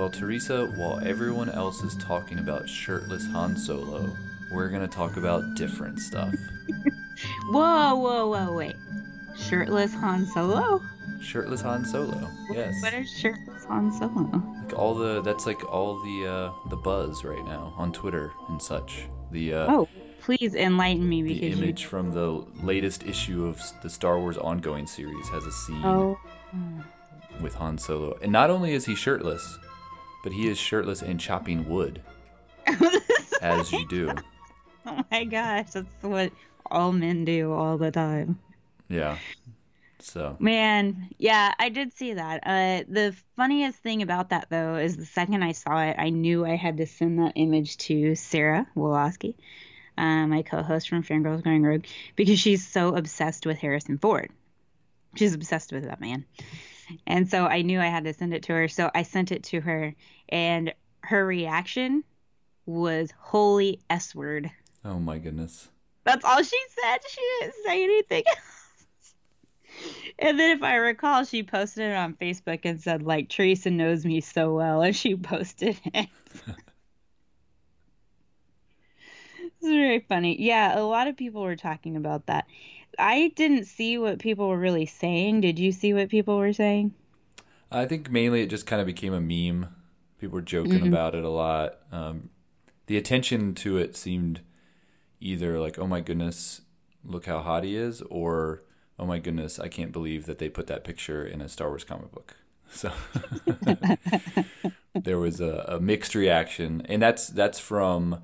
Well, Teresa, while everyone else is talking about shirtless Han Solo, we're going to talk about different stuff. Whoa, whoa, whoa, wait. Shirtless Han Solo? Shirtless Han Solo. Yes. What is shirtless Han Solo? Like all the that's like all the uh the buzz right now on Twitter and such. The uh Oh, please enlighten me because the image from the latest issue of the Star Wars ongoing series has a scene Oh. with Han Solo. And not only is he shirtless, but he is shirtless and chopping wood as you do. Oh my gosh, that's what all men do all the time. Yeah. So, Man, yeah, I did see that. Uh, the funniest thing about that, though, is the second I saw it, I knew I had to send that image to Sarah Woloski, uh, my co-host from Fangirls Going Rogue, because she's so obsessed with Harrison Ford. She's obsessed with that man. And so I knew I had to send it to her. So I sent it to her, and her reaction was holy S word. oh my goodness. That's all she said. She didn't say anything else. And then, if I recall, she posted it on Facebook and said, like, Teresa knows me so well, and she posted it. it's very funny. Yeah, a lot of people were talking about that. I didn't see what people were really saying. Did you see what people were saying? I think mainly it just kind of became a meme. People were joking about it a lot. Um, the attention to it seemed either like, "Oh my goodness, look how hot he is," or "Oh my goodness, I can't believe that they put that picture in a Star Wars comic book." So there was a, a mixed reaction, and that's that's from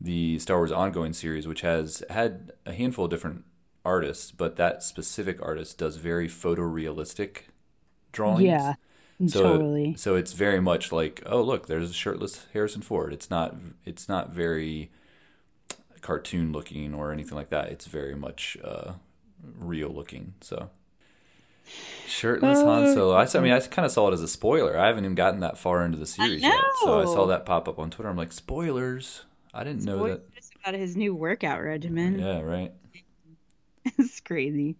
the Star Wars ongoing series, which has had a handful of different artists, but that specific artist does very photorealistic drawings. Yeah, So, totally. so it's very much like, oh look, there's a shirtless Harrison Ford. It's not it's not very cartoon looking or anything like that. It's very much uh, real looking. So shirtless Han Solo. I mean, I kind of saw it as a spoiler. I haven't even gotten that far into the series yet. So I saw that pop up on Twitter. I'm like, spoilers. I didn't know that. About his new workout regimen. Yeah, right. It's crazy.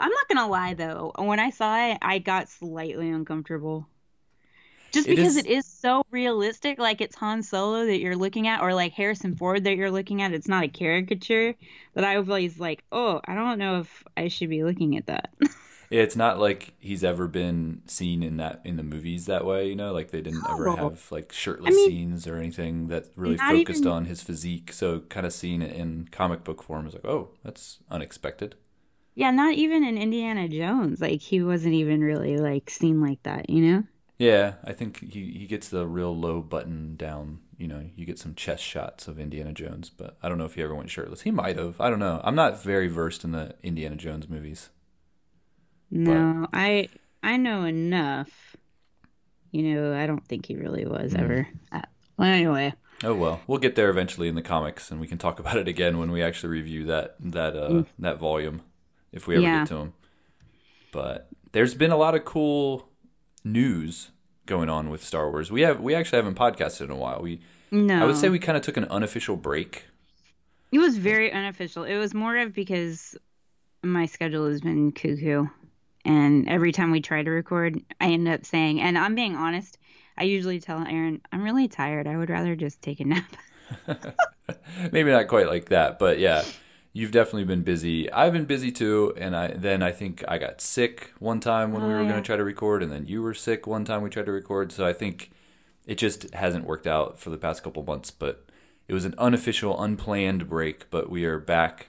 I'm not gonna lie though. When I saw it, I got slightly uncomfortable. Just It because is- it is so realistic, like it's Han Solo that you're looking at, or like Harrison Ford that you're looking at. It's not a caricature. That I was like, oh, I don't know if I should be looking at that. It's not like he's ever been seen in that in the movies that way, you know, like they didn't ever have like shirtless mean, scenes or anything that really focused even- on his physique. So kind of seeing it in comic book form is like, oh, that's unexpected. yeah, not even in Indiana Jones. Like he wasn't even really like seen like that, you know? Yeah, I think he he gets the real low button down. You know, you get some chest shots of Indiana Jones, but I don't know if he ever went shirtless. He might have. I don't know. I'm not very versed in the Indiana Jones movies. No, I I know enough. You know, I don't think he really was Mm. ever. Uh, well, anyway. Oh well, we'll get there eventually in the comics, and we can talk about it again when we actually review that that uh, that volume, if we ever Mm. Yeah. get to them. But there's been a lot of cool news going on with Star Wars. We have we actually haven't podcasted in a while. We No. I would say we kind of took an unofficial break. It was very unofficial. It was more of because my schedule has been cuckoo. And every time we try to record, I end up saying, and I'm being honest, I usually tell Aaron, I'm really tired. I would rather just take a nap. Maybe not quite like that, but yeah, you've definitely been busy. I've been busy too, and I then I think I got sick one time when we oh, were Oh, going to try to record, and then you were sick one time we tried to record. So I think it just hasn't worked out for the past couple months. But it was an unofficial, unplanned break. But we are back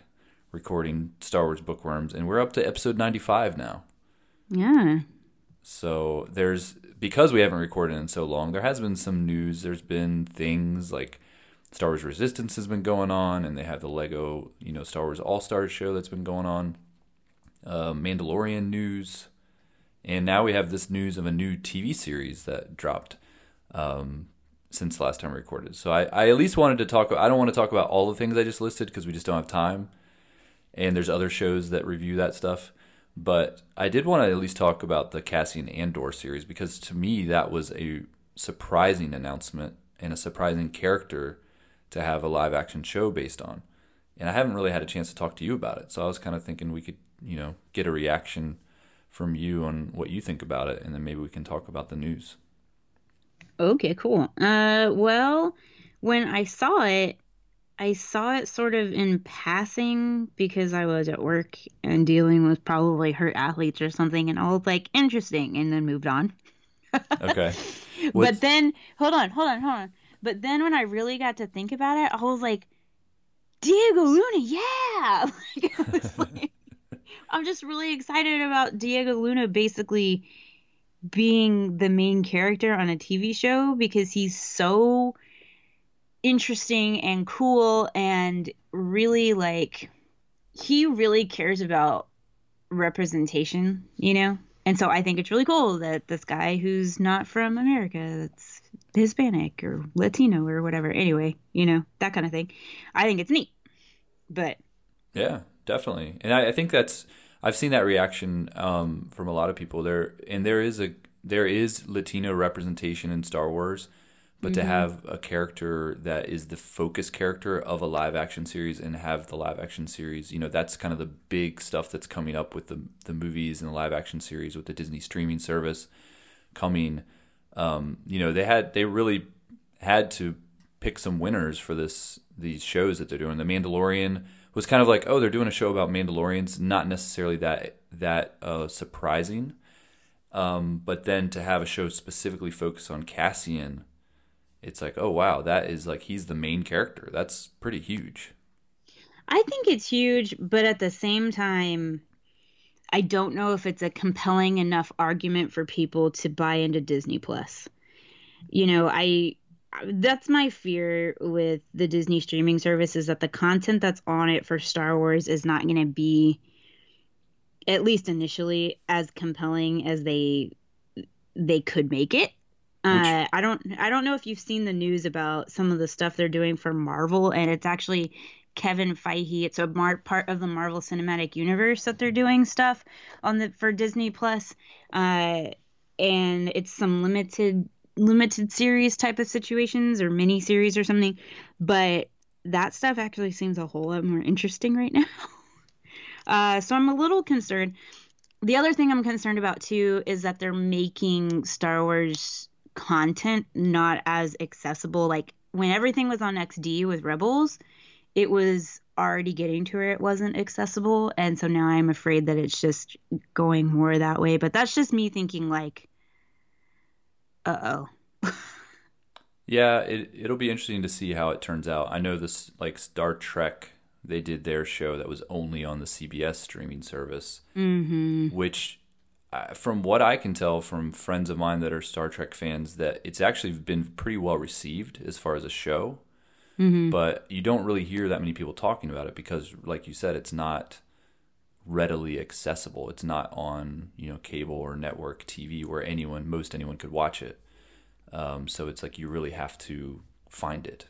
recording Star Wars Bookworms, and we're up to episode ninety-five now. Yeah. So there's because we haven't recorded in so long, there has been some news. There's been things like Star Wars Resistance has been going on, and they have the Lego, you know, Star Wars All Stars show that's been going on. Uh, Mandalorian news, and now we have this news of a new TV series that dropped. Um, since last time we recorded. So I, I at least wanted to talk. I don't want to talk about all the things I just listed because we just don't have time. And there's other shows that review that stuff. But I did want to at least talk about the Cassian Andor series because to me that was a surprising announcement and a surprising character to have a live action show based on. And I haven't really had a chance to talk to you about it. So I was kind of thinking we could, you know, get a reaction from you on what you think about it and then maybe we can talk about the news. Okay, cool. Uh, well, when I saw it, I saw it sort of in passing because I was at work and dealing with probably hurt athletes or something, and I was like, interesting, and then moved on. Okay. but then, hold on, hold on, hold on. But then when I really got to think about it, I was like, Diego Luna, yeah! Like, I was like, I'm just really excited about Diego Luna basically being the main character on a TV show because he's so interesting and cool and really like he really cares about representation, you know? And so I think it's really cool that this guy who's not from America, that's Hispanic or Latino or whatever, anyway, you know, that kind of thing. I think it's neat. But Yeah, definitely. And I, I think that's I've seen that reaction um, from a lot of people there, and there is a there is Latino representation in Star Wars, but to have a character that is the focus character of a live action series and have the live action series, you know, that's kind of the big stuff that's coming up with the the movies and the live action series with the Disney streaming service coming. Um, you know, they had they really had to pick some winners for this these shows that they're doing. The Mandalorian was kind of like, oh, they're doing a show about Mandalorians, not necessarily that that uh, surprising. Um, but then to have a show specifically focused on Cassian, it's like, oh wow, that is like he's the main character. That's pretty huge. I think it's huge, but at the same time, I don't know if it's a compelling enough argument for people to buy into Disney Plus. You know, I that's my fear with the Disney streaming service is that the content that's on it for Star Wars is not going to be at least initially as compelling as they they could make it. Uh, I don't I don't know if you've seen the news about some of the stuff they're doing for Marvel and it's actually Kevin Feige. It's a mar- part of the Marvel Cinematic Universe that they're doing stuff on the for Disney Plus, uh, and it's some limited limited series type of situations or mini series or something. But that stuff actually seems a whole lot more interesting right now. uh, so I'm a little concerned. The other thing I'm concerned about too is that they're making Star Wars content not as accessible. Like when everything was on XD with Rebels, it was already getting to where it wasn't accessible and so now i'm afraid that it's just going more that way but that's just me thinking like uh-oh Yeah, it it'll be interesting to see how it turns out. I know this like Star Trek, they did their show that was only on the CBS streaming service, mm-hmm. which, uh, from what I can tell from friends of mine that are Star Trek fans, that it's actually been pretty well received as far as a show. But you don't really hear that many people talking about it because, like you said, it's not readily accessible. It's not on you know cable or network TV where anyone, most anyone, could watch it. Um, so it's like you really have to find it.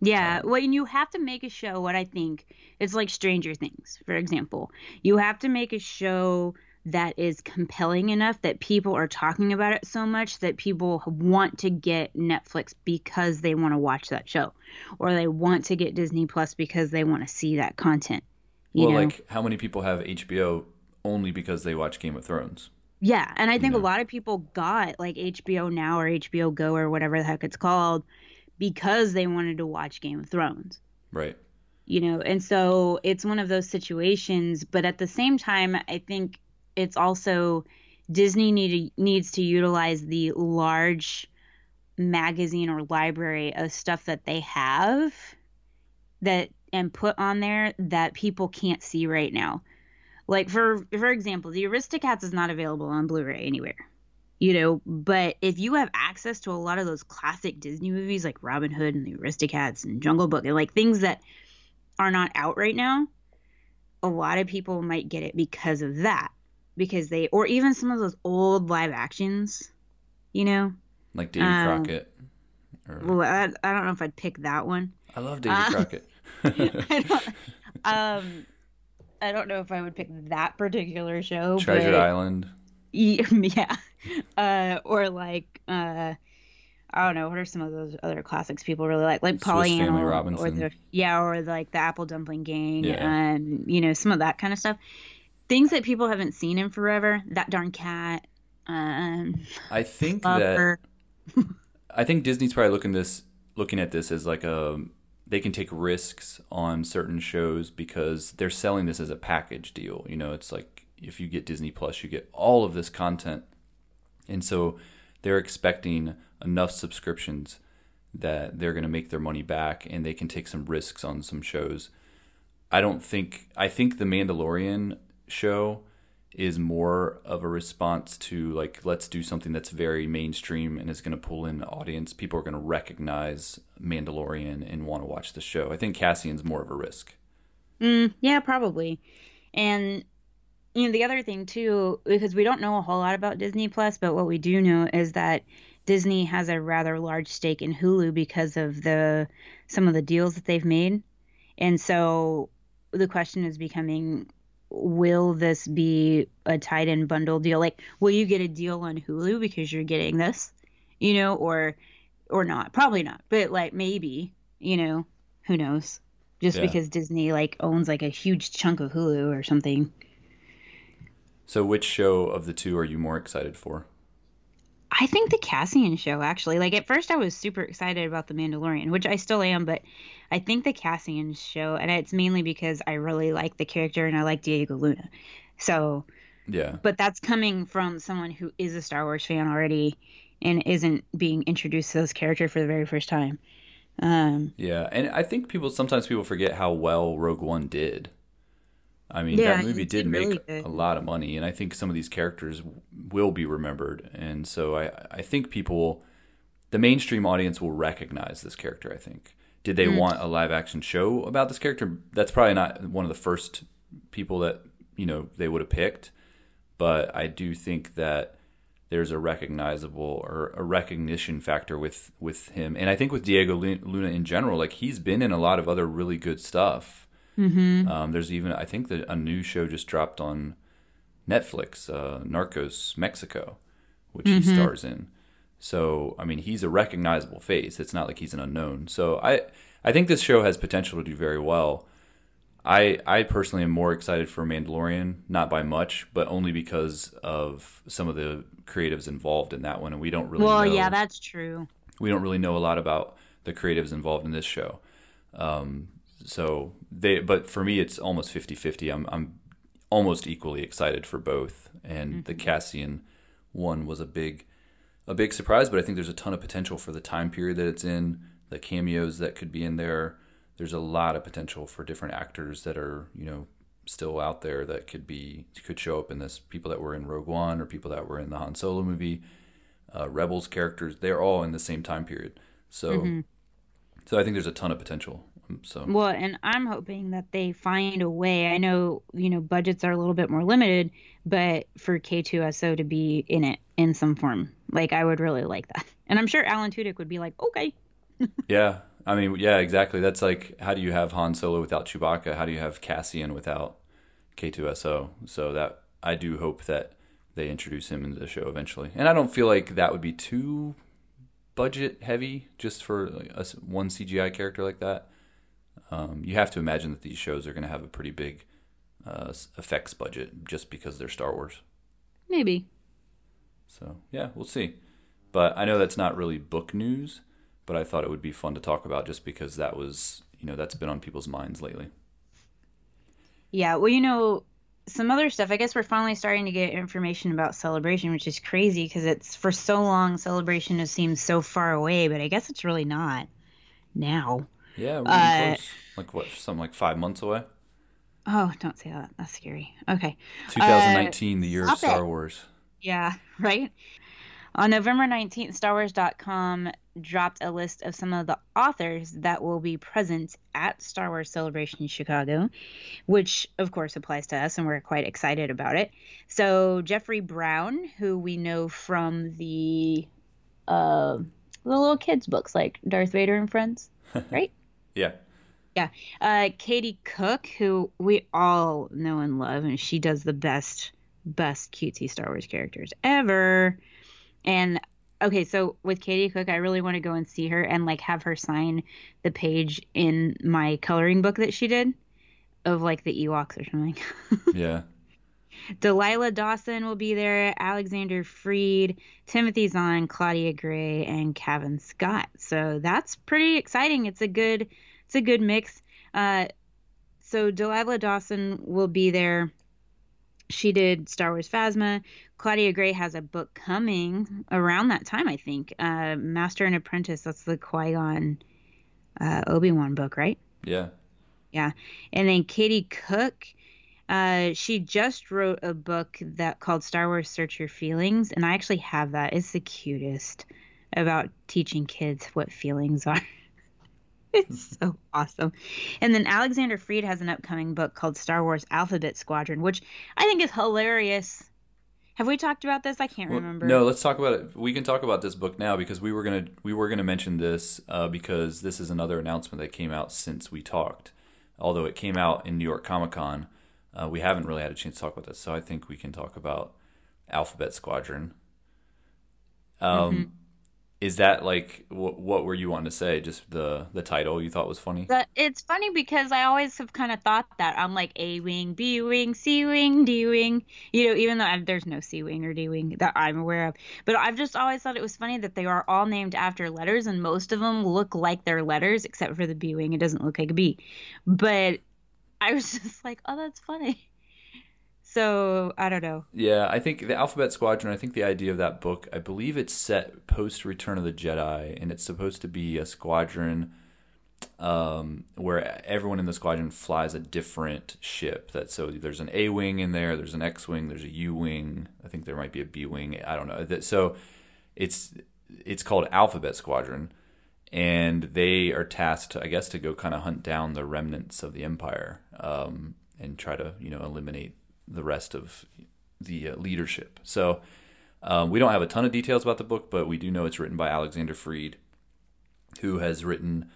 Yeah, when you have to make a show, what I think it's like Stranger Things, for example. You have to make a show that is compelling enough that people are talking about it so much that people want to get Netflix because they want to watch that show, or they want to get Disney Plus because they want to see that content. You well, know? like how many people have HBO only because they watch Game of Thrones? Yeah, and I think know. a lot of people got like HBO Now or HBO Go or whatever the heck it's called because they wanted to watch Game of Thrones. Right. You know, and so it's one of those situations, but at the same time, I think it's also Disney need needs to utilize the large magazine or library of stuff that they have that and put on there that people can't see right now. Like for for example, the Aristocats is not available on Blu-ray anywhere. You know, but if you have access to a lot of those classic Disney movies like Robin Hood and the Aristocats and Jungle Book and like things that are not out right now, a lot of people might get it because of that. Because they or even some of those old live actions, you know, Like Davy Um, Crockett. Or, well, I, I don't know if I'd pick that one. I love Davy Uh, Crockett. I don't, um, I don't know if I would pick that particular show. Treasure but, Island. Yeah, uh, or like uh, I don't know. What are some of those other classics people really like? Like Pollyanna, or the yeah, or like the Apple Dumpling Gang, Yeah. and you know some of that kind of stuff. Things that people haven't seen in forever. That darn cat. Um, I think that I think Disney's probably looking this looking at this as like a they can take risks on certain shows because they're selling this as a package deal. You know, it's like if you get Disney Plus, you get all of this content. And so they're expecting enough subscriptions that they're going to make their money back and they can take some risks on some shows. I don't think I think the Mandalorian show is more of a response to like let's do something that's very mainstream and is going to pull in the audience. People are going to recognize Mandalorian and want to watch the show. I think Cassian's more of a risk. Mm, yeah, probably. And you know, the other thing too, because we don't know a whole lot about Disney Plus, but what we do know is that Disney has a rather large stake in Hulu because of the some of the deals that they've made. And so the question is becoming will this be a tied in bundle deal? Like will you get a deal on Hulu because you're getting this? You know, or or not. Probably not. But like maybe, you know, who knows? Just Yeah. because Disney like owns like a huge chunk of Hulu or something. So which show of the two are you more excited for? I think the Cassian show actually. Like at first I was super excited about the Mandalorian, which I still am, but I think the Cassian show and it's mainly because I really like the character and I like Diego Luna. So, Yeah. but that's coming from someone who is a Star Wars fan already and isn't being introduced to this character for the very first time. Um Yeah, and I think people sometimes people forget how well Rogue One did. I mean, Yeah, that movie did make really a lot of money, and I think some of these characters will be remembered. And so I, I think people, the mainstream audience will recognize this character. I think. Did they mm. want a live action show about this character? That's probably not one of the first people that you know they would have picked, but I do think that there's a recognizable or a recognition factor with with him, and I think with Diego Luna in general, like he's been in a lot of other really good stuff. Mm-hmm. Um, there's even I think that a new show just dropped on Netflix, uh, Narcos Mexico, which he stars in. So I mean, he's a recognizable face. It's not like he's an unknown. So I I think this show has potential to do very well. I I personally am more excited for Mandalorian, not by much, but only because of some of the creatives involved in that one, and we don't really well, know, yeah, that's true. we don't really know a lot about the creatives involved in this show. Um, so they, but for me, it's almost 50-50. I'm I'm almost equally excited for both, and the Cassian one was a big a big surprise, but I think there's a ton of potential for the time period that it's in, the cameos that could be in there. There's a lot of potential for different actors that are, you know, still out there that could be could show up in this. People that were in Rogue One or people that were in the Han Solo movie, uh, Rebels characters. They're all in the same time period. So, so I think there's a ton of potential. So Well, and I'm hoping that they find a way. I know, you know, budgets are a little bit more limited, but for K2SO to be in it in some form, like I would really like that. And I'm sure Alan Tudyk would be like, okay. yeah, I mean, yeah, exactly. That's like how do you have Han Solo without Chewbacca? How do you have Cassian without K2SO? So that I do hope that they introduce him into the show eventually. And I don't feel like that would be too budget heavy just for a one CGI character like that. Um, you have to imagine that these shows are going to have a pretty big uh, effects budget just because they're Star Wars. Maybe. So yeah, we'll see. But I know that's not really book news, but I thought it would be fun to talk about just because that was you know that's been on people's minds lately. Yeah. Well, you know, some other stuff. I guess we're finally starting to get information about Celebration, which is crazy because it's for so long Celebration has seemed so far away, but I guess it's really not now. Yeah, we're Uh, close. Like what? Something like five months away. Oh, don't say that. That's scary. Okay. 2019, the year of Star it. Wars. Yeah, right? On November 19th, StarWars.com dropped a list of some of the authors that will be present at Star Wars Celebration Chicago, which of course applies to us, and we're quite excited about it. So, Jeffrey Brown, who we know from the uh, the little kids books like Darth Vader and Friends, right? Yeah. Yeah. Uh, Katie Cook, who we all know and love, and she does the best, best cutesy Star Wars characters ever. And okay, so with Katie Cook, I really want to go and see her and like have her sign the page in my coloring book that she did of like the Ewoks or something. Yeah. Delilah Dawson will be there, Alexander Freed, Timothy Zahn, Claudia Gray, and Cavan Scott. So that's pretty exciting. It's a good it's a good mix. Uh, so Delilah Dawson will be there. She did Star Wars Phasma. Claudia Gray has a book coming around that time, I think. Uh, Master and Apprentice. That's the Qui Gon uh, Obi Wan book, right? Yeah. Yeah. And then Katie Cook, uh, she just wrote a book that called Star Wars Search Your Feelings, and I actually have that. It's the cutest about teaching kids what feelings are. it's so awesome. And then Alexander Freed has an upcoming book called Star Wars Alphabet Squadron, which I think is hilarious. Have we talked about this? I can't Well, remember. No, let's talk about it. We can talk about this book now because we were gonna we were gonna mention this uh, because this is another announcement that came out since we talked. Although it came out in New York Comic Con, uh, we haven't really had a chance to talk about this. So I think we can talk about Alphabet Squadron. Um, Is that like what? What were you wanting to say? Just the the title you thought was funny? It's funny because I always have kind of thought that I'm like A wing, B wing, C wing, D wing. You know, even though i there's no C wing or D wing that I'm aware of. But I've just always thought it was funny that they are all named after letters, and most of them look like they're letters, except for the B wing. It doesn't look like a B. But I was just like, oh, that's funny. So I don't know. Yeah, I think the Alphabet Squadron, I think the idea of that book, I believe it's set post Return of the Jedi, and it's supposed to be a squadron um, where everyone in the squadron flies a different ship. That so there's an A wing in there, there's an X wing, there's a U wing. I think there might be a B wing. I don't know. That so it's it's called Alphabet Squadron, and they are tasked, I guess, to go kind of hunt down the remnants of the Empire um, and try to you know eliminate the rest of the uh, leadership. So um, we don't have a ton of details about the book, but we do know it's written by Alexander Freed, who has written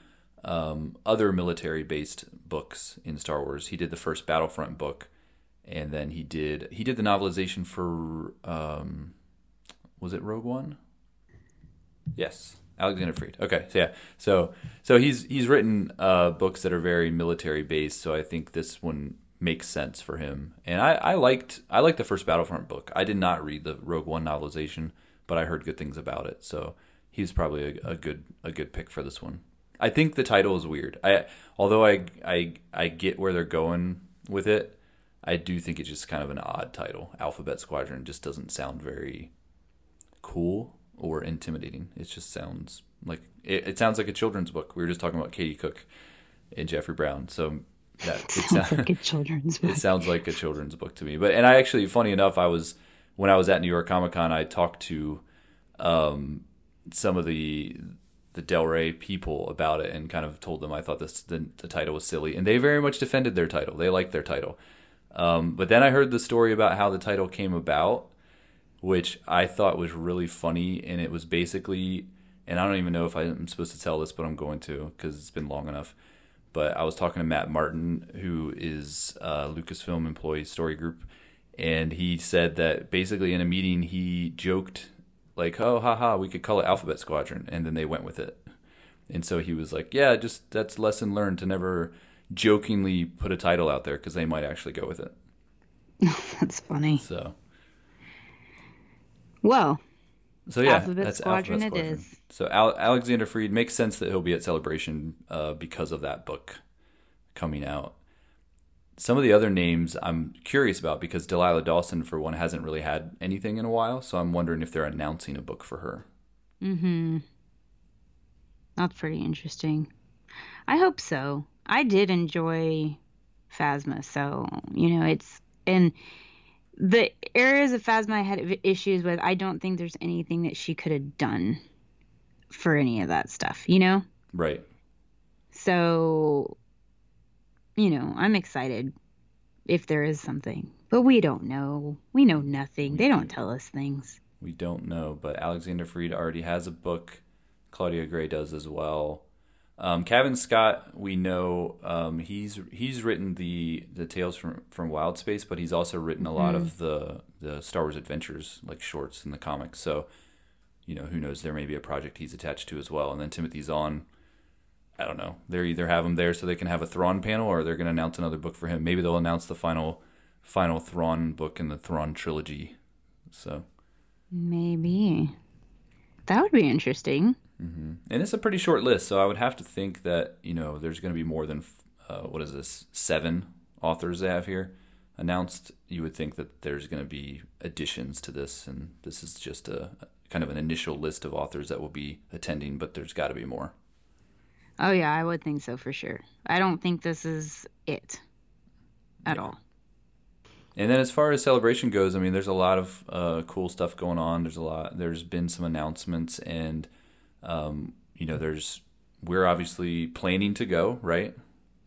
um, other military-based books in Star Wars. He did the first Battlefront book, and then he did he did the novelization for um, was it Rogue One? Yes, Alexander Freed. Okay, so yeah, so so he's he's written uh, books that are very military based. So I think this one makes sense for him. And I, I liked I liked the first Battlefront book. I did not read the Rogue One novelization, but I heard good things about it. So he's probably a, a good a good pick for this one. I think the title is weird. I although I I I get where they're going with it. I do think it's just kind of an odd title. Alphabet Squadron just doesn't sound very cool or intimidating. It just sounds like it, it sounds like a children's book. We were just talking about Katie Cook and Jeffrey Brown. So that it Sounds like a children's book. it sounds like a children's book to me. But and I actually, funny enough, I was when I was at New York Comic Con, I talked to um, some of the the Del Rey people about it and kind of told them I thought this the, the title was silly, and they very much defended their title. They liked their title. Um, but then I heard the story about how the title came about, which I thought was really funny, and it was basically, and I don't even know if I'm supposed to tell this, but I'm going to because it's been long enough but I was talking to Matt Martin, who is a Lucasfilm employee story group, and he said that basically in a meeting he joked like, "Oh, haha, we could call it Alphabet Squadron," and then they went with it. And so he was like, "Yeah, just that's lesson learned to never jokingly put a title out there because they might actually go with it." That's funny. So, Well, so yeah, Alphabet that's Squadron Alphabet it Squadron. is. So Al- Alexander Freed makes sense that he'll be at Celebration uh, because of that book coming out. Some of the other names I'm curious about because Delilah Dawson, for one, hasn't really had anything in a while. So I'm wondering if they're announcing a book for her. Mm-hmm. That's pretty interesting. I hope so. I did enjoy Phasma, so you know it's and the areas of Phasma I had issues with. I don't think there's anything that she could have done for any of that stuff. You know, Right. so you know I'm excited if there is something, but we don't know. We know nothing. They don't tell us things. We don't know, but Alexander Freed already has a book Claudia Gray does as well. Um, Cavan Scott, we know um, he's he's written the the tales from from Wild Space, but he's also written a lot of the the Star Wars adventures like shorts in the comics. So, you know, who knows? There may be a project he's attached to as well. And then Timothy Zahn, I don't know. They're either have him there so they can have a Thrawn panel, or they're going to announce another book for him. Maybe they'll announce the final final Thrawn book in the Thrawn trilogy. So, Maybe. That would be interesting. And it's a pretty short list, so I would have to think that you know there's going to be more than uh, what is this seven authors they have here announced. You would think that there's going to be additions to this, and this is just a kind of an initial list of authors that will be attending, but there's got to be more. Oh yeah, I would think so for sure. I don't think this is it at all. And then as far as celebration goes, I mean, there's a lot of uh, cool stuff going on. There's a lot. There's been some announcements, and um, you know, there's we're obviously planning to go, right?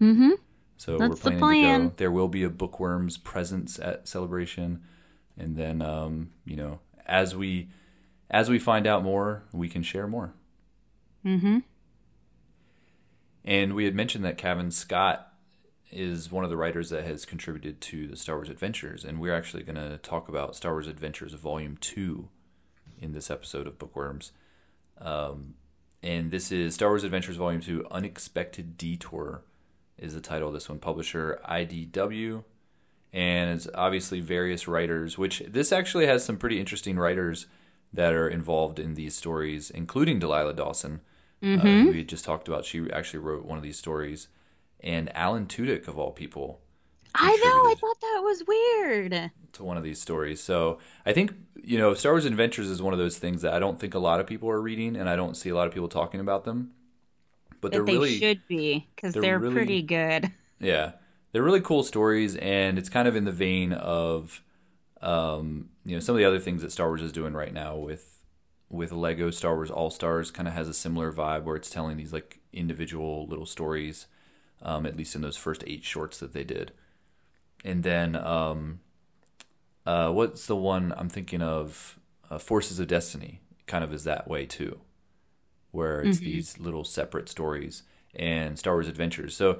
Mm-hmm. So That's we're the planning to plan. go. There will be a bookworms presence at celebration, and then um, you know, as we as we find out more, we can share more. Mm-hmm. And we had mentioned that Cavan Scott is one of the writers that has contributed to the Star Wars Adventures, and we're actually going to talk about Star Wars Adventures Volume Two in this episode of Bookworms. Um, and this is Star Wars Adventures Volume Two: Unexpected Detour is the title of this one. Publisher IDW, and it's obviously various writers. Which this actually has some pretty interesting writers that are involved in these stories, including Delilah Dawson, uh, who we had just talked about. She actually wrote one of these stories, and Alan Tudyk of all people I know. I thought that was weird. to one of these stories. So I think you know Star Wars Adventures is one of those things that I don't think a lot of people are reading, and I don't see a lot of people talking about them. But they're they really should be because they're they're, really- pretty good. Yeah, they're really cool stories, and it's kind of in the vein of, um, you know, some of the other things that Star Wars is doing right now with with Lego Star Wars All Stars. Kind of has a similar vibe where it's telling these like individual little stories, um, at least in those first eight shorts that they did, and then um, uh, what's the one I'm thinking of? Uh, Forces of Destiny kind of is that way too where it's these little separate stories and Star Wars Adventures. So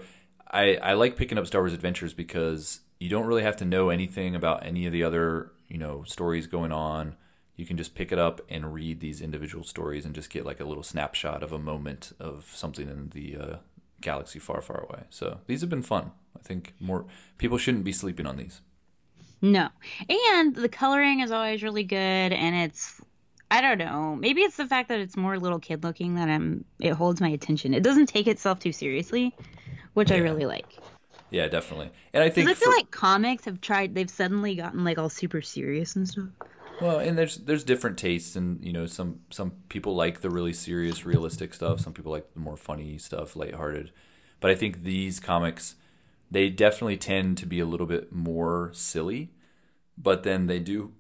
I, I like picking up Star Wars Adventures because you don't really have to know anything about any of the other, you know, stories going on. You can just pick it up and read these individual stories and just get like a little snapshot of a moment of something in the uh, galaxy far, far away. So these have been fun. I think more people shouldn't be sleeping on these. No. And the coloring is always really good and it's I don't know. Maybe it's the fact that it's more little kid looking that I'm it holds my attention. It doesn't take itself too seriously, which I really like. Yeah, definitely. And I think I feel for- like comics have tried they've suddenly gotten like all super serious and stuff. Well, and there's there's different tastes, and you know some some people like the really serious, realistic stuff. Some people like the more funny stuff, lighthearted. But I think these comics, they definitely tend to be a little bit more silly, but then they do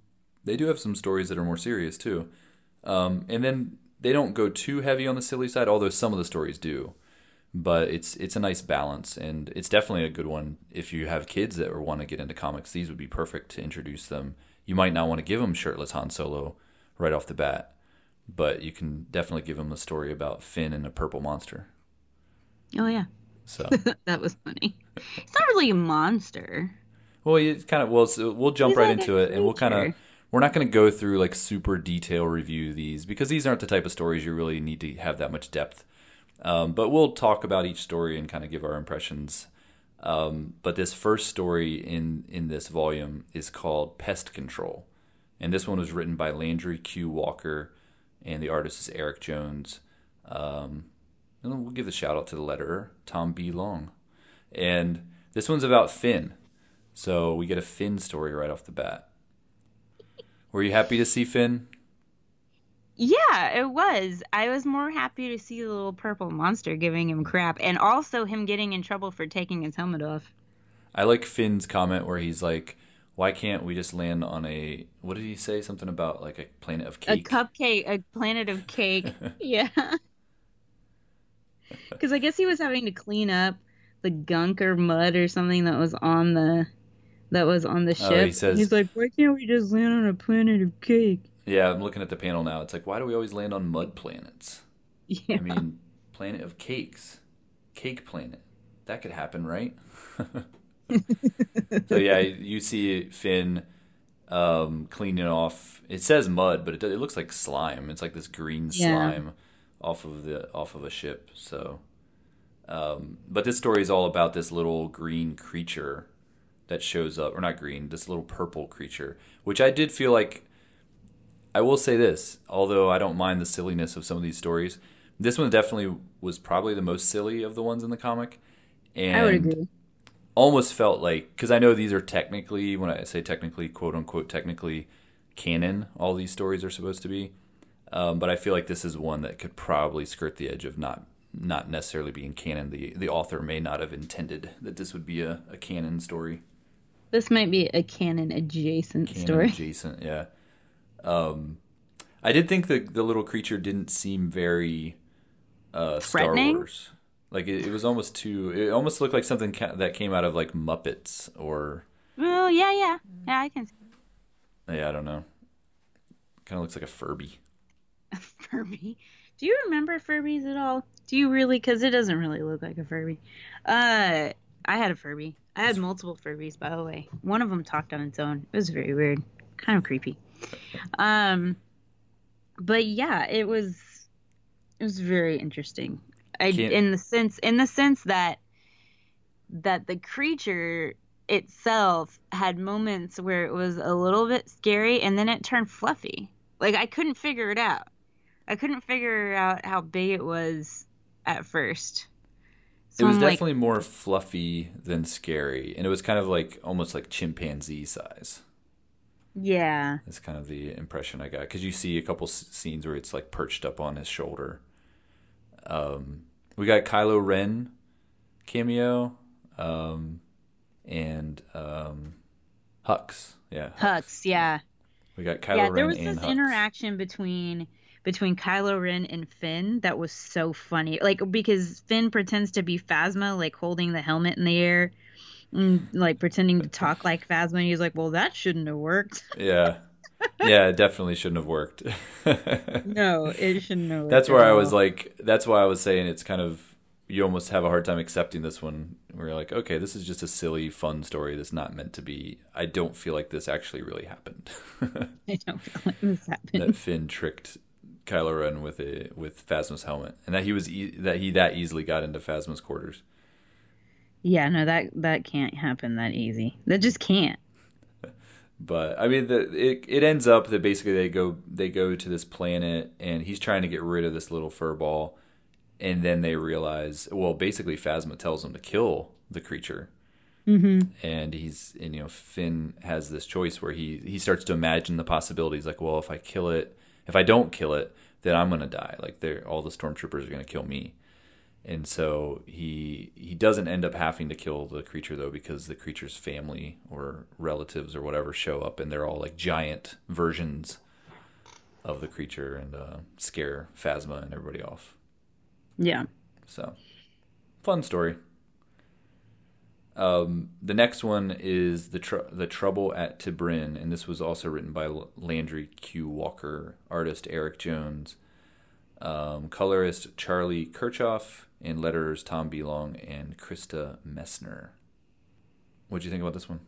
they do have some stories that are more serious too. Um, and then they don't go too heavy on the silly side, although some of the stories do. But it's it's a nice balance, and it's definitely a good one if you have kids that want to get into comics. These would be perfect to introduce them. You might not want to give him shirtless Han Solo right off the bat, but you can definitely give him a story about Finn and a purple monster. Oh yeah. So, that was funny. It's not really a monster. well, it's kind of well, so we'll jump He's right like into it, and we'll kind of we're not going to go through like super detail review these because these aren't the type of stories you really need to have that much depth. Um, but we'll talk about each story and kind of give our impressions. Um, but this first story in in this volume is called Pest Control, and this one was written by Landry Q. Walker, and the artist is Eric Jones. Um, and we'll give a shout out to the letterer Tom B. Long, and this one's about Finn. So we get a Finn story right off the bat. Were you happy to see Finn? Yeah, it was. I was more happy to see the little purple monster giving him crap and also him getting in trouble for taking his helmet off. I like Finn's comment where he's like, "Why can't we just land on a what did he say? Something about like a planet of cake A cupcake, a planet of cake. yeah. Because I guess he was having to clean up the gunk or mud or something that was on the that was on the Oh, ship. he says- He's like, why can't we just land on a planet of cake? Yeah, I'm looking at the panel now. It's like, why do we always land on mud planets? Yeah. I mean, planet of cakes, cake planet. That could happen, right? so yeah, you see Finn um, cleaning off. It says mud, but it, it looks like slime. It's like this green Yeah. slime off of the off of a ship. So, um, but this story is all about this little green creature that shows up, or not green, this little purple creature, which I did feel like. I will say this, although I don't mind the silliness of some of these stories, this one definitely was probably the most silly of the ones in the comic. And I would agree. almost felt like because I know these are technically when I say technically quote unquote technically canon all these stories are supposed to be um, but I feel like this is one that could probably skirt the edge of not not necessarily being canon the the author may not have intended that this would be a, a canon story This might be a canon adjacent canon story. adjacent yeah um I did think the the little creature didn't seem very uh Star Wars like it, it was almost too it almost looked like something ca- that came out of like Muppets or Well, yeah, yeah, yeah. I can see Yeah, I don't know. Kind of looks like a Furby. A Furby. Do you remember Furbies at all? Do you really? Because it doesn't really look like a Furby. Uh, I had a Furby. I had multiple Furbies, by the way. One of them talked on its own. It was very weird, kind of creepy. Um, but yeah, it was. It was very interesting. I in the sense in the sense that that the creature itself had moments where it was a little bit scary and then it turned fluffy. Like I couldn't figure it out. I couldn't figure out how big it was at first. So it was I'm like, definitely more fluffy than scary, and it was kind of like almost like chimpanzee size. Yeah, That's kind of the impression I got because you see a couple scenes where it's like perched up on his shoulder. Um, we got Kylo Ren cameo, um, and um, Hux. Yeah, Hux, yeah. We got Kylo Ren yeah, Ren there was this Hux. interaction between between Kylo Ren and Finn that was so funny. Like because Finn pretends to be Phasma, like holding the helmet in the air, and like pretending to talk like Phasma. And he's like, "Well, that shouldn't have worked." Yeah, yeah, it definitely shouldn't have worked. no, it shouldn't have. Worked That's at where I was like, that's why I was saying it's kind of you almost have a hard time accepting this one. Where you're like, okay, this is just a silly, fun story that's not meant to be. I don't feel like this actually really happened. I don't feel like this happened. that Finn tricked Kylo Ren with a with Phasma's helmet, and that he was e- that he that easily got into Phasma's quarters. Yeah, no, that that can't happen that easy. That just can't. But I mean, the it it ends up that basically they go they go to this planet, and he's trying to get rid of this little fur ball, and then they realize, well, basically Phasma tells him to kill the creature, Mm-hmm. and he's and you know Finn has this choice where he he starts to imagine the possibilities, like, well, if I kill it, if I don't kill it, then I'm gonna die. Like, they're all the stormtroopers are gonna kill me. And so he he doesn't end up having to kill the creature though because the creature's family or relatives or whatever show up and they're all like giant versions of the creature and uh, scare Phasma and everybody off. Yeah. So fun story. Um, the next one is the tr- the Trouble at Tibrin, and this was also written by Landry Q. Walker, artist Eric Jones, um, colorist Charlie Kirchhoff, and letters Tom B. Long and Christa Miesner. What do you think about this one?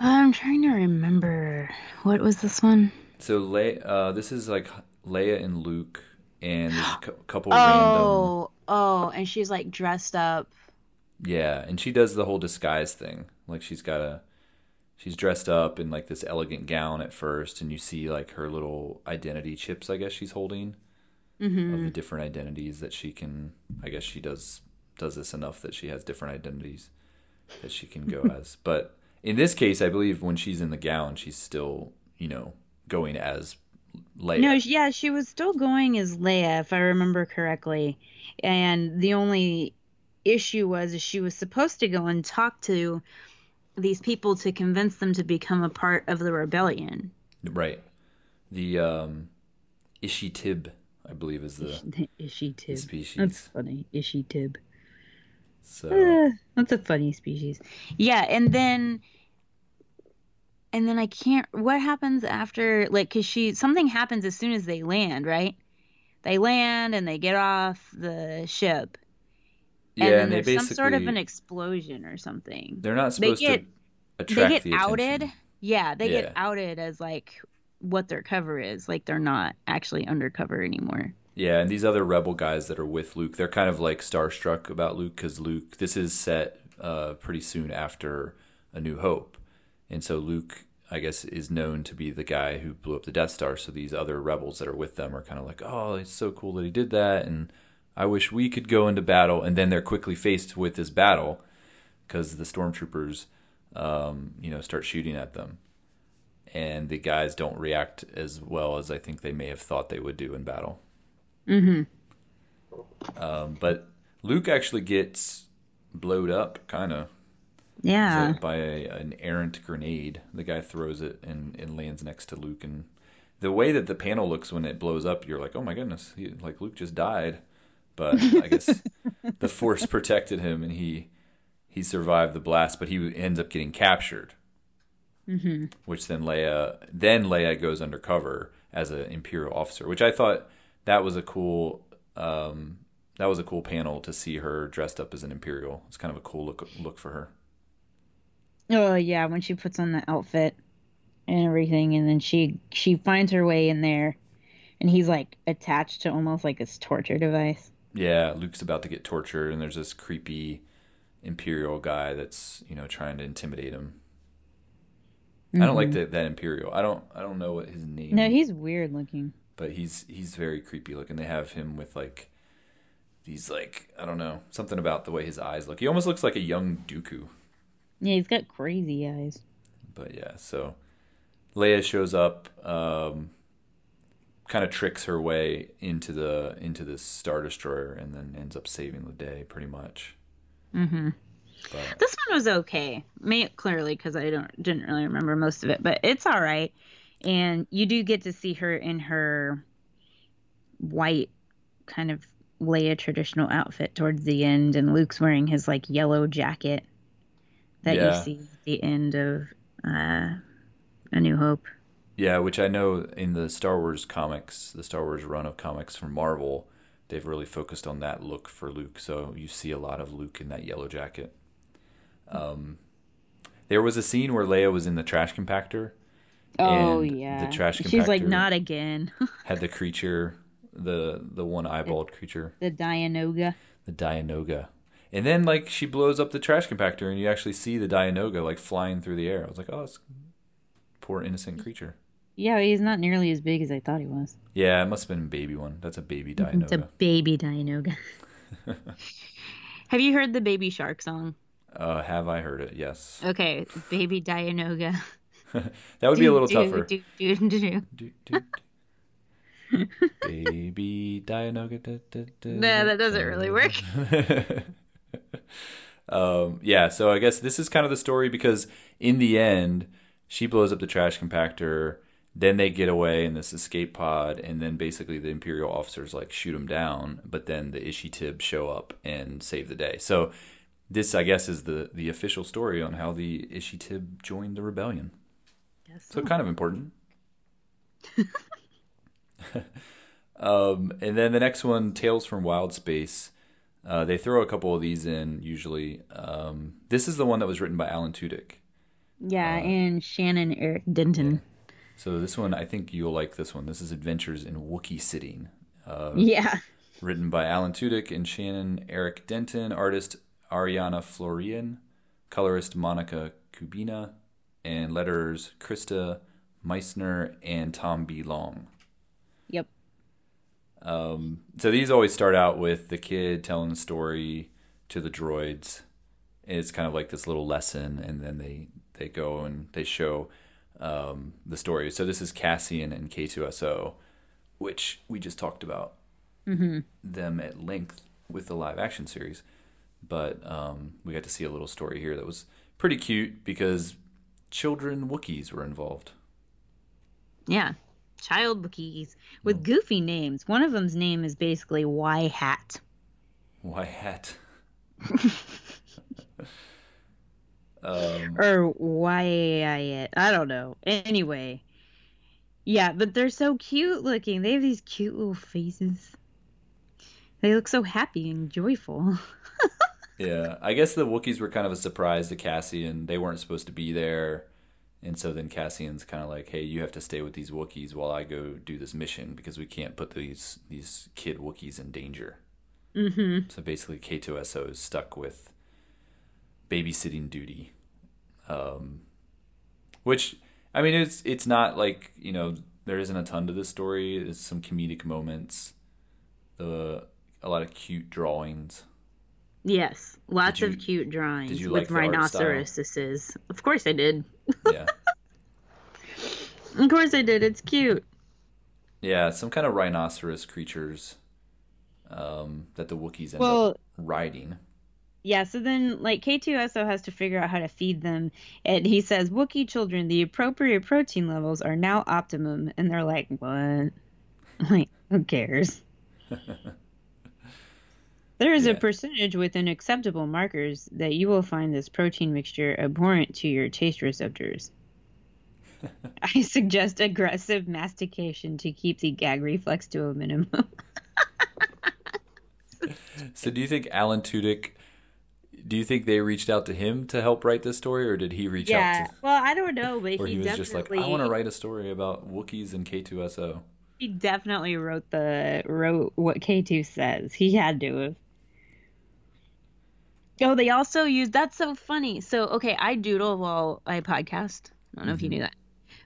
I'm trying to remember. What was this one? So, Le- uh, this is like Leia and Luke, and there's a cou- couple random. Oh, oh, and she's like dressed up. Yeah, and she does the whole disguise thing. Like she's got a she's dressed up in like this elegant gown at first and you see like her little identity chips I guess she's holding of the different identities that she can I guess she does does this enough that she has different identities that she can go as. But in this case, I believe when she's in the gown, she's still, you know, going as Leia. No, yeah, she was still going as Leia, if I remember correctly. And the only issue was is she was supposed to go and talk to these people to convince them to become a part of the rebellion. Right. The um Ishi Tib, I believe is the Ishi Tib. species. That's funny. Ishi Tib. so Eh, that's a funny species. Yeah, and then and then I can't what happens after like cuz she something happens as soon as they land, right? they land and they get off the ship. Yeah, and, and, then they there's basically some sort of an explosion or something. they're not supposed they get- to attract They get the outed. attention. Yeah, they Yeah. get outed as like what their cover is. Like they're not actually undercover anymore. Yeah, and these other rebel guys that are with Luke, they're kind of like starstruck about Luke because Luke. This is set uh, pretty soon after A New Hope, and so Luke, I guess, is known to be the guy who blew up the Death Star. So these other rebels that are with them are kind of like, "Oh, it's so cool that he did that," and I wish we could go into battle. And then they're quickly faced with this battle because the stormtroopers, um, you know, start shooting at them, and the guys don't react as well as I think they may have thought they would do in battle. Um, but Luke actually gets blowed up, kind of, Yeah. by a, an errant grenade. The guy throws it and, and lands next to Luke. And the way that the panel looks when it blows up, you're like, oh my goodness, he, like Luke just died. But I guess the Force protected him, and he he survived the blast. But he ends up getting captured. Mm-hmm. Which then Leia then Leia goes undercover as an Imperial officer, which I thought that was a cool um, that was a cool panel to see her dressed up as an Imperial. It's kind of a cool look look for her. Oh yeah, when she puts on the outfit and everything, and then she she finds her way in there, and he's like attached to almost like this torture device. Yeah, Luke's about to get tortured, and there's this creepy Imperial guy that's you know trying to intimidate him. I don't like that that Imperial. I don't I don't know what his name. No, he's weird looking. but he's he's very creepy looking. They have him with like these like I don't know something about the way his eyes look. He almost looks like a young Dooku. Yeah, he's got crazy eyes. But yeah, so Leia shows up, um, kind of tricks her way into the into this star destroyer, and then ends up saving the day pretty much. Mm-hmm. But This one was okay. May clearly because I don't didn't really remember most of it, but it's all right. And you do get to see her in her white kind of Leia traditional outfit towards the end, and Luke's wearing his like yellow jacket that Yeah. you see at the end of uh, A New Hope. yeah, which I know in the Star Wars comics, the Star Wars run of comics from Marvel, they've really focused on that look for Luke. So you see a lot of Luke in that yellow jacket. Um, there was a scene where Leia was in the trash compactor. Oh yeah, the trash Compactor She's like not again. had the creature, the the one eyeballed creature, the Dianoga. the Dianoga. And then like she blows up the trash compactor and you actually see the Dianoga like flying through the air. I was like, "Oh, it's poor innocent creature." Yeah, he's not nearly as big as I thought he was. Yeah, it must have been a baby one. That's a baby Dianoga. It's a baby Dianoga. Have you heard the Baby Shark song? Uh, have I heard it? Yes. Okay, Baby Dianoga. That would be a little Do, tougher. do, do, do, do. Do, do, do. baby Dianoga. da, da, da, No, that doesn't really work. um, yeah, so I guess this is kind of the story because in the end, she blows up the trash compactor. Then they get away in this escape pod, and then basically the Imperial officers like shoot them down. But then the Ishi Tib show up and save the day. So this, I guess, is the the official story on how the Ishi Tib joined the rebellion. Yes. So kind of important. um, and then the next one, Tales from Wild Space. Uh, they throw a couple of these in usually. Um, this is the one that was written by Alan Tudyk. Yeah, Uh, and Shannon Eric Denton. So this one, I think you'll like this one. This is Adventures in Wookiee Sitting, uh, Yeah. written by Alan Tudyk and Shannon Eric Denton, artist Ariana Florian, colorist Monica Kubina, and letterers Christa Miesner and Tom B. Long. Yep. Um, so these always start out with the kid telling the story to the droids. It's kind of like this little lesson, and then they they go and they show um, the story. So this is Cassian and K2SO, which we just talked about them at length with the live action series. But um, we got to see a little story here that was pretty cute because children Wookiees were involved. Yeah. Child Wookiees with goofy names. One of them's name is basically Y Hat. Why hat? um, Or I don't know. Anyway, Yeah, but they're so cute looking. They have these cute little faces. They look so happy and joyful. Yeah, I guess the Wookiees were kind of a surprise to Cassian. They weren't supposed to be there. And so then Cassian's kind of like, "Hey, you have to stay with these Wookiees while I go do this mission because we can't put these these kid Wookiees in danger." mm-hmm. So basically, K2SO is stuck with babysitting duty, um, which I mean, it's it's not like you know there isn't a ton to this story. There's some comedic moments, the a lot of cute drawings. Yes, lots Did of cute drawings did you with like the art style? rhinoceroses. Of course I did. Yeah, Of course I did. It's cute. yeah, some kind of rhinoceros creatures um, that the Wookiees end Well- up riding. Yeah, so then like K2SO has to figure out how to feed them. And he says, Wookiee children, the appropriate protein levels are now optimum. And they're like, What? Like, who cares? there is Yeah. a percentage within acceptable markers that you will find this protein mixture abhorrent to your taste receptors. I suggest aggressive mastication to keep the gag reflex to a minimum. So, do you think Alan Tudyk? Do you think they reached out to him to help write this story, or did he reach yeah, out to? well, I don't know, but Or he, he was just like, I want to write a story about Wookiees and K2SO. He definitely wrote the wrote what K2 says. He had to have. Oh, they also use that's so funny. So okay, I doodle while I podcast. I don't know if you knew that.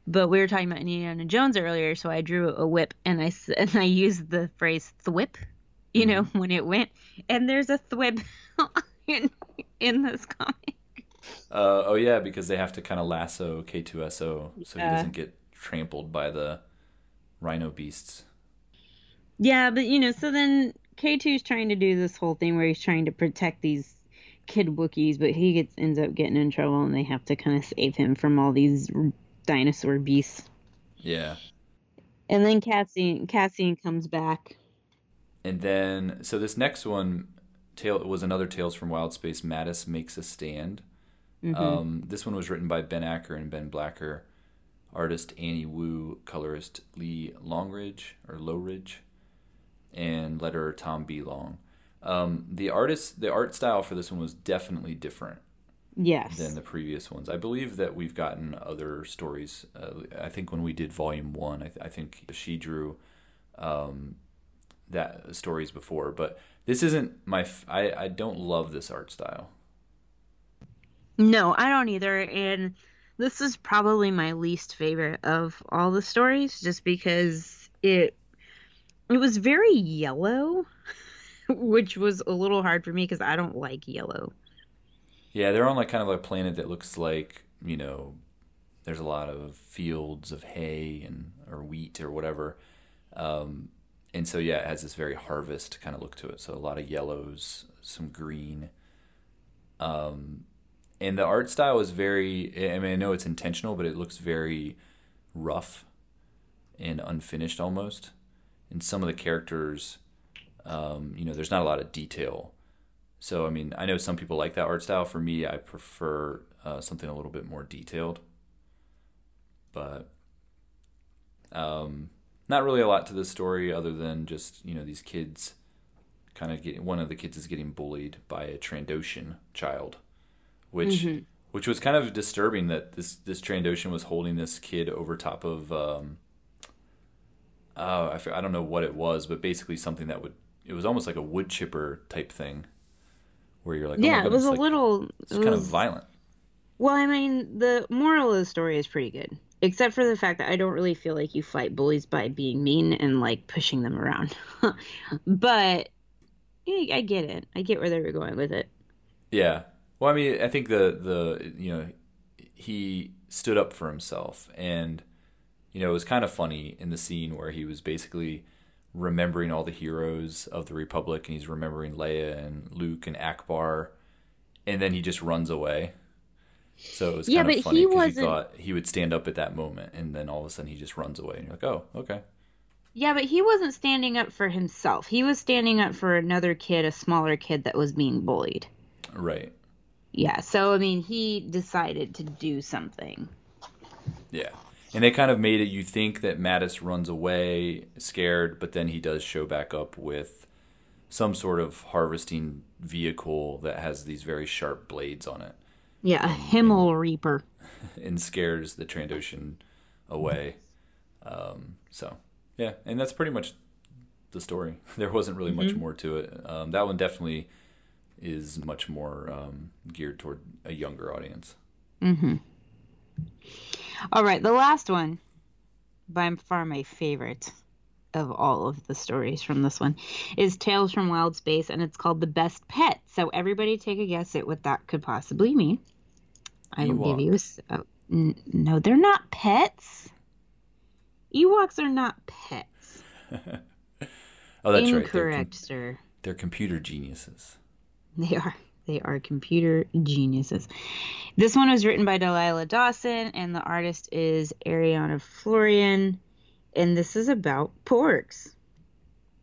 But we were talking about Indiana Jones earlier, so I drew a whip and I and I used the phrase thwip, you know, when it went. And there's a thwip in in this comic. Uh, oh yeah, because they have to kind of lasso K2SO so he doesn't get trampled by the rhino beasts. Yeah, but you know, so then K2's trying to do this whole thing where he's trying to protect these kid Wookiees, but he gets ends up getting in trouble and they have to kind of save him from all these dinosaur beasts. Yeah. And then Cassian Cassian comes back. And then, so this next one tale was another Tales from Wild Space. Mattis makes a stand. Um, this one was written by Ben Acker and Ben Blacker, artist Annie Wu, colorist Lee Longridge or Lowridge, and letterer Tom B. Long. Um, the artist, the art style for this one was definitely different Yes. than the previous ones. I believe that we've gotten other stories. Uh, I think when we did Volume One, I, th- I think she drew um, that stories before, but this isn't my. F- I I don't love this art style. No, I don't either. And this is probably my least favorite of all the stories, just because it it was very yellow, which was a little hard for me because I don't like yellow. Yeah, they're on like kind of a planet that looks like you know, there's a lot of fields of hay and or wheat or whatever, um, and so yeah, it has this very harvest kind of look to it. So a lot of yellows, some green, um, and the art style is very. I mean, I know it's intentional, but it looks very rough and unfinished almost. And some of the characters, um, you know, there's not a lot of detail. So I mean, I know some people like that art style. For me, I prefer uh, something a little bit more detailed. But um, not really a lot to the story other than just you know these kids kind of getting one of the kids is getting bullied by a Trandoshan child, which which was kind of disturbing that this this Trandoshan was holding this kid over top of um, oh I, f- I don't know what it was, but basically something that would it was almost like a wood chipper type thing, where you're like oh yeah, it was a like, little. it's It kind of violent. well, I mean, the moral of the story is pretty good, except for the fact that I don't really feel like you fight bullies by being mean and like pushing them around. but yeah, I get it. I get where they were going with it. Yeah. Well, I mean, I think the the you know he stood up for himself, and you know it was kind of funny in the scene where he was basically remembering all the heroes of the Republic, and he's remembering Leia and Luke and Ackbar, and then he just runs away. So it was Yeah, kind of funny he because you thought he would stand up at that moment, and then all of a sudden he just runs away, and you're like, oh, okay. Yeah, but he wasn't standing up for himself. He was standing up for another kid, a smaller kid that was being bullied. Right. Yeah, so I mean, he decided to do something. Yeah. And they kind of made it you think that Mattis runs away scared, but then he does show back up with some sort of harvesting vehicle that has these very sharp blades on it Yeah, a Himmel Reaper. and scares the Trandoshan away. Um, so, yeah, and that's pretty much the story. There wasn't really much more to it. Um, that one definitely is much more um, geared toward a younger audience. All right, the last one, by far my favorite of all of the stories from this one, is Tales from Wild Space, and it's called The Best Pet. So everybody take a guess at what that could possibly mean. I will give you a. oh, n- no, they're not pets. Ewoks are not pets. Oh, that's right. They're, Incorrect, com- sir. they're computer geniuses. They are. They are computer geniuses. This one was written by Delilah Dawson, and the artist is Ariana Florian. And this is about porgs.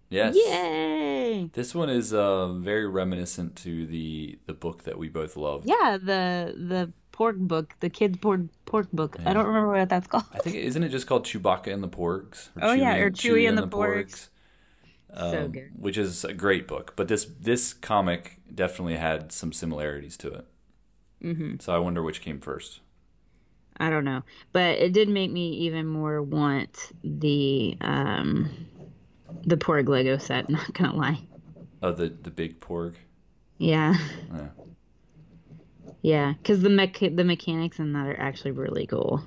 Yes. Yay! This one is uh, very reminiscent to the the book that we both loved. Yeah, the the porg book, the kids porg porg book. I don't remember what that's called. I think isn't it just called Chewbacca and the Porgs? Oh, yeah, or Chewie and the Porgs. so um, good. which is a great book. But this this comic definitely had some similarities to it. Mm-hmm. So I wonder which came first. I don't know, but it did make me even more want the um the porg Lego set. Not gonna lie. Oh, the the big Porg. Yeah. Yeah. Yeah, because the mech the mechanics in that are actually really cool.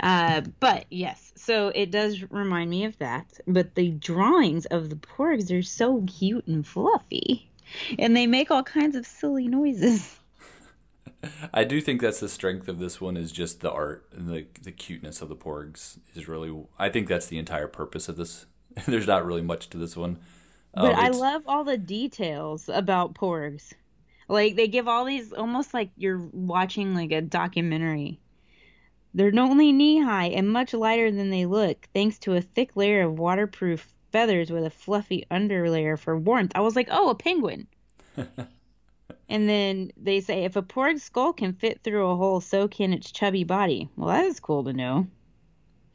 Uh, but yes, so it does remind me of that. But the drawings of the porgs are so cute and fluffy, and they make all kinds of silly noises. I do think that's the strength of this one is just the art and the the cuteness of the Porgs is really. I think that's the entire purpose of this. There's not really much to this one. But Um, I love all the details about porgs. Like they give all these almost like you're watching like a documentary. They're only knee high and much lighter than they look, thanks to a thick layer of waterproof feathers with a fluffy underlayer for warmth. I was like, oh, a penguin. and then they say if a porg's skull can fit through a hole, so can its chubby body. Well, that is cool to know.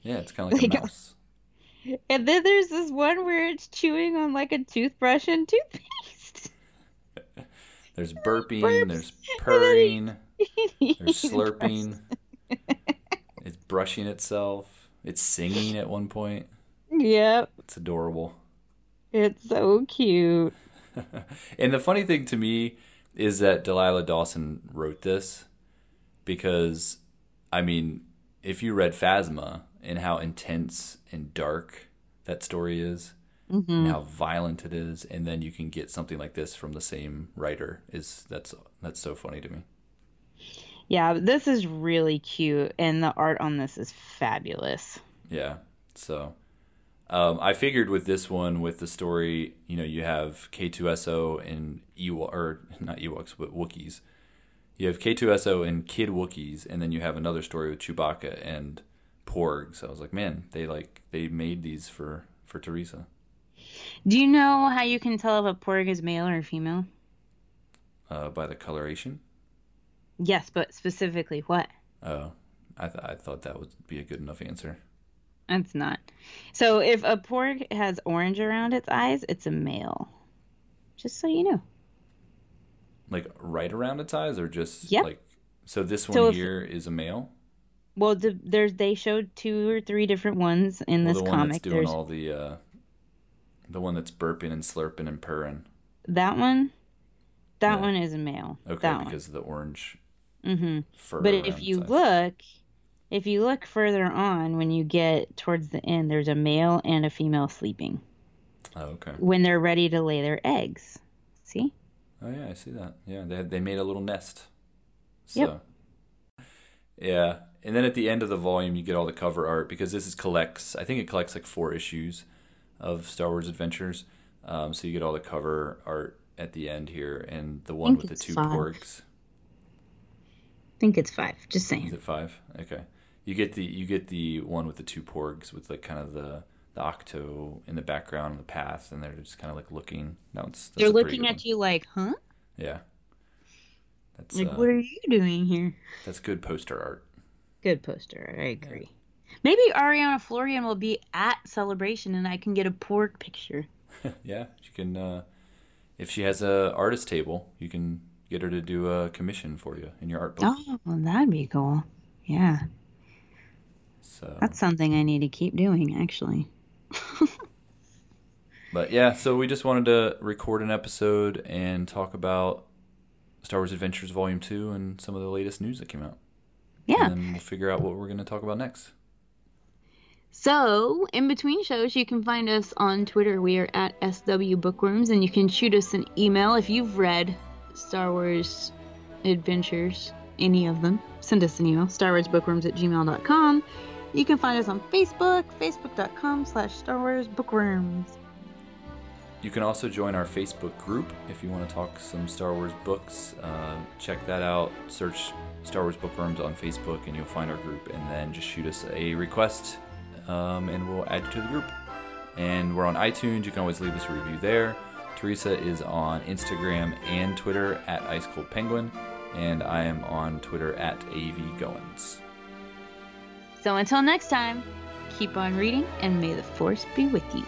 Yeah, it's kind of like a mouse. And then there's this one where it's chewing on like a toothbrush and toothpaste. There's burping. Burps. There's purring. There's slurping. It's brushing itself. It's singing at one point. Yep, It's adorable. it's so cute. And the funny thing to me is that Delilah Dawson wrote this because, I mean, if you read Phasma and how intense and dark that story is, mm-hmm. and how violent it is, and then you can get something like this from the same writer is that's that's so funny to me. Yeah, this is really cute, and the art on this is fabulous. Yeah. So um, I figured with this one, with the story, you know, you have K2SO and Ewok, or not Ewoks, but Wookiees. You have K2SO and Kid Wookiees, and then you have another story with Chewbacca and Porgs. I was like, man, they like they made these for for Teresa. Do you know how you can tell if a porg is male or female? Uh, by the coloration. Yes, but specifically what? Oh, I th- I thought that would be a good enough answer. It's not. So if a porg has orange around its eyes, it's a male. Just so you know. Like right around its eyes, or just Yep. like so. This one So if- here is a male. Well, the, there's they showed two or three different ones in Well, this the one comic. that's doing There's all the uh, the one that's burping and slurping and purring. that one. That Yeah. one is a male. Okay, that one. because of the orange Mm-hmm. But if you eyes. look, if you look further on, when you get towards the end, there's a male and a female sleeping oh, okay. when they're ready to lay their eggs. See? Oh yeah, I see that. Yeah, they they made a little nest. So, Yep. Yeah, and then at the end of the volume, you get all the cover art because this is collects. I think it collects like four issues of Star Wars Adventures. Um, so you get all the cover art at the end here, and the one with the two five. porgs. I think it's five. Just saying. Is it five? Okay. You get the you get the one with the two porgs with like kind of the the octo in the background and the path, and they're just kind of like looking. No, it's They're looking at you like, huh? Yeah. That's Like, uh, what are you doing here? that's good poster art. Good poster. I agree. Maybe Ariana Florian will be at Celebration and I can get a porg picture. yeah, you can. Uh, if she has a artist table, you can get her to do a commission for you in your art book. Oh, well, that'd be cool. Yeah. So That's something I need to keep doing, actually. But yeah, so we just wanted to record an episode and talk about Star Wars Adventures Volume 2 and some of the latest news that came out. Yeah. And then we'll figure out what we're going to talk about next. So, in between shows, you can find us on Twitter. We are at SW Bookworms, and you can shoot us an email if you've read Star Wars Adventures, any of them. Send us an email, starwarsbookworms at gmail.com. You can find us on Facebook, facebook.com slash Star Wars Bookworms. You can also join our Facebook group if you want to talk some Star Wars books. Uh, check that out. Search Star Wars Bookworms on Facebook and you'll find our group. And then just shoot us a request um, and we'll add you to the group. And we're on iTunes. You can always leave us a review there. Teresa is on Instagram and Twitter at Ice Cold Penguin. And I am on Twitter at AV Goins. So, until next time, keep on reading, and may the Force be with you.